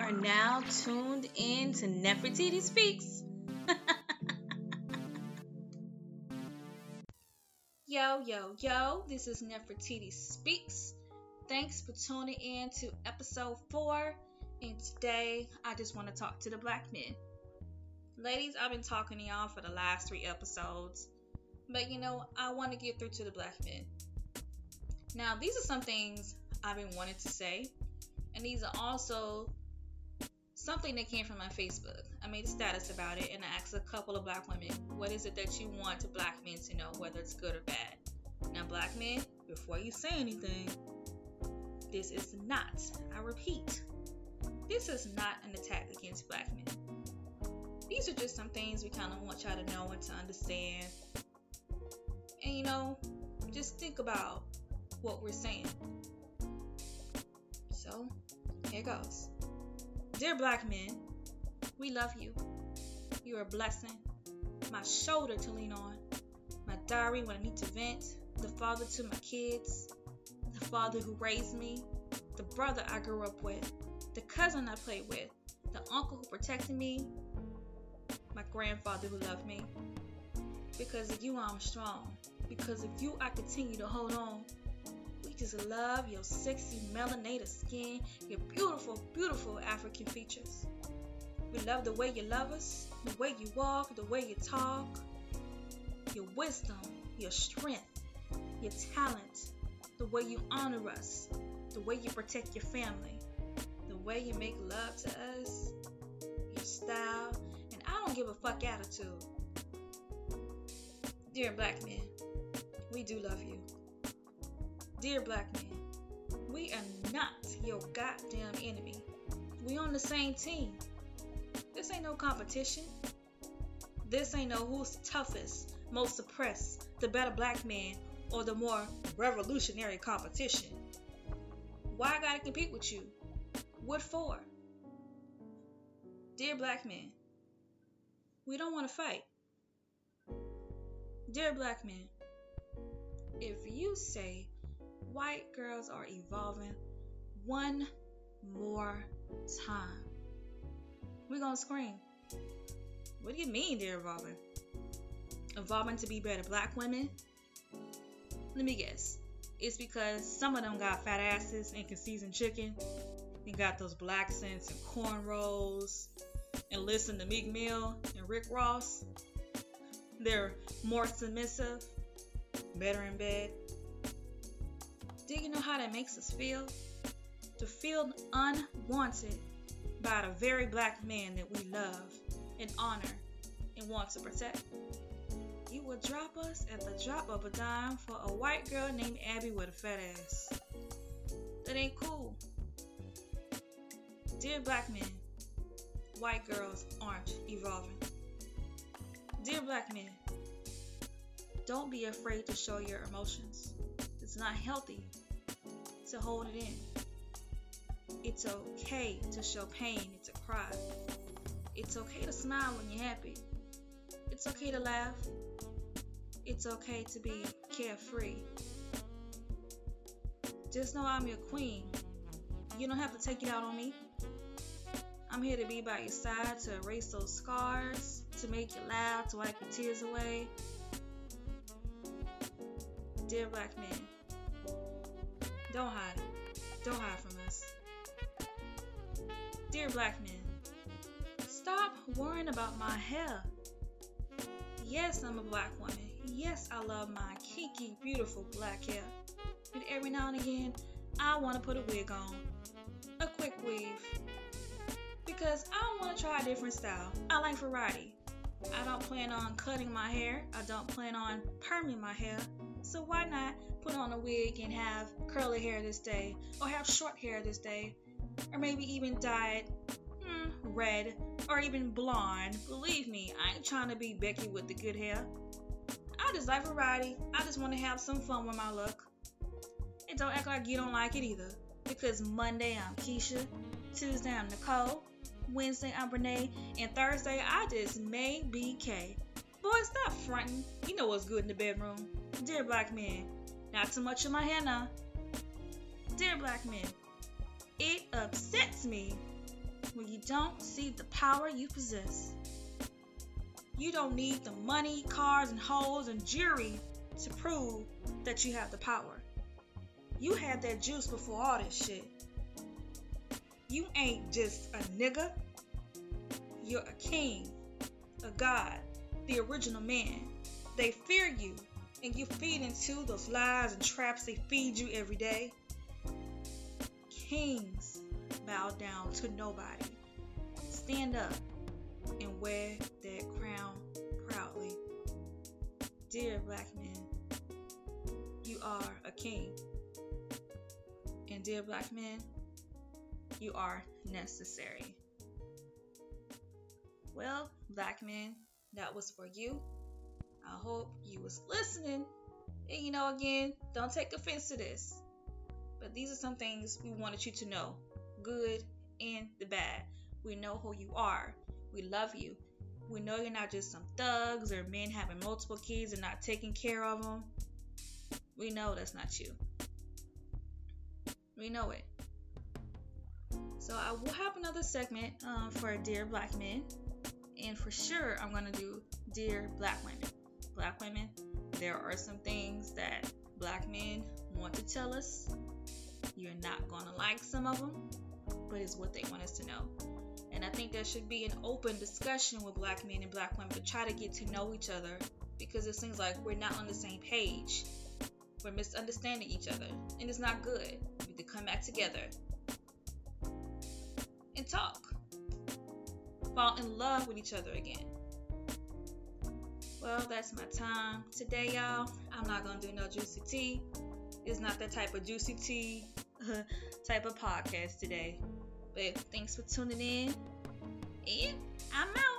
are now tuned in to Nefertiti Speaks. yo, yo, yo, this is Nefertiti Speaks. Thanks for tuning in to episode four. And today, I just want to talk to the black men. Ladies, I've been talking to y'all for the last three episodes, but you know, I want to get through to the black men. Now, these are some things I've been wanting to say, and these are also something that came from my Facebook. I made a status about it and I asked a couple of black women, what is it that you want to black men to know, whether it's good or bad? Now, black men, before you say anything, this is not, I repeat, this is not an attack against black men. These are just some things we kind of want y'all to know and to understand. And you know, just think about what we're saying. So, here goes. Dear black men, we love you. You're a blessing, my shoulder to lean on, my diary when I need to vent, the father to my kids, the father who raised me, the brother I grew up with, the cousin I played with, the uncle who protected me, my grandfather who loved me. Because of you, I'm strong. Because of you, I continue to hold on just love your sexy melanated skin, your beautiful, beautiful African features. We love the way you love us, the way you walk, the way you talk, your wisdom, your strength, your talent, the way you honor us, the way you protect your family, the way you make love to us, your style, and I don't give a fuck attitude. Dear black men, we do love you. Dear black man, we are not your goddamn enemy. We on the same team. This ain't no competition. This ain't no who's toughest, most oppressed, the better black man, or the more revolutionary competition. Why I gotta compete with you? What for? Dear black man, we don't want to fight. Dear black man, if you say white girls are evolving one more time. We're gonna scream. What do you mean they're evolving? Evolving to be better black women? Let me guess. It's because some of them got fat asses and can season chicken and got those black scents and cornrows and listen to Meek Mill and Rick Ross. They're more submissive, better in bed, do you know how that makes us feel? To feel unwanted by the very black man that we love and honor and want to protect. You would drop us at the drop of a dime for a white girl named Abby with a fat ass. That ain't cool. Dear black men, white girls aren't evolving. Dear black men, don't be afraid to show your emotions. It's not healthy to hold it in. It's okay to show pain and to cry. It's okay to smile when you're happy. It's okay to laugh. It's okay to be carefree. Just know I'm your queen. You don't have to take it out on me. I'm here to be by your side to erase those scars, to make you laugh, to wipe your tears away. Dear black men, don't hide. Don't hide from us. Dear black men, stop worrying about my hair. Yes, I'm a black woman. Yes, I love my kinky, beautiful black hair. But every now and again, I want to put a wig on. A quick weave. Because I want to try a different style. I like variety. I don't plan on cutting my hair. I don't plan on perming my hair. So why not put on a wig and have curly hair this day, or have short hair this day, or maybe even dye it hmm, red or even blonde. Believe me, I ain't trying to be Becky with the good hair. I just like variety. I just want to have some fun with my look. And don't act like you don't like it either. Because Monday I'm Keisha, Tuesday I'm Nicole, Wednesday I'm Renee, and Thursday I just may be K. Boy, stop fronting. You know what's good in the bedroom. Dear black men, not too much of my hair. Dear black men, it upsets me when you don't see the power you possess. You don't need the money, cars, and hoes and jewelry to prove that you have the power. You had that juice before all this shit. You ain't just a nigga. You're a king, a god, the original man. They fear you, and you feed into those lies and traps they feed you every day. Kings bow down to nobody. Stand up and wear that crown proudly. Dear black men, you are a king. And dear black men, you are necessary. Well, black men, that was for you. I hope you was listening. And you know, again, don't take offense to this. But these are some things we wanted you to know good and the bad. We know who you are. We love you. We know you're not just some thugs or men having multiple kids and not taking care of them. We know that's not you. We know it. So I will have another segment um, for Dear Black Men. And for sure, I'm to do Dear Black Women. Black women, there are some things that black men want to tell us you're not going to like some of them, but it's what they want us to know. And I think there should be an open discussion with black men and black women to try to get to know each other because it seems like we're not on the same page. We're misunderstanding each other, and it's not good. We need to come back together and talk. Fall in love with each other again. Well, that's my time today, y'all. I'm not gonna do no juicy tea. It's not that type of juicy tea type of podcast today. But thanks for tuning in. And I'm out.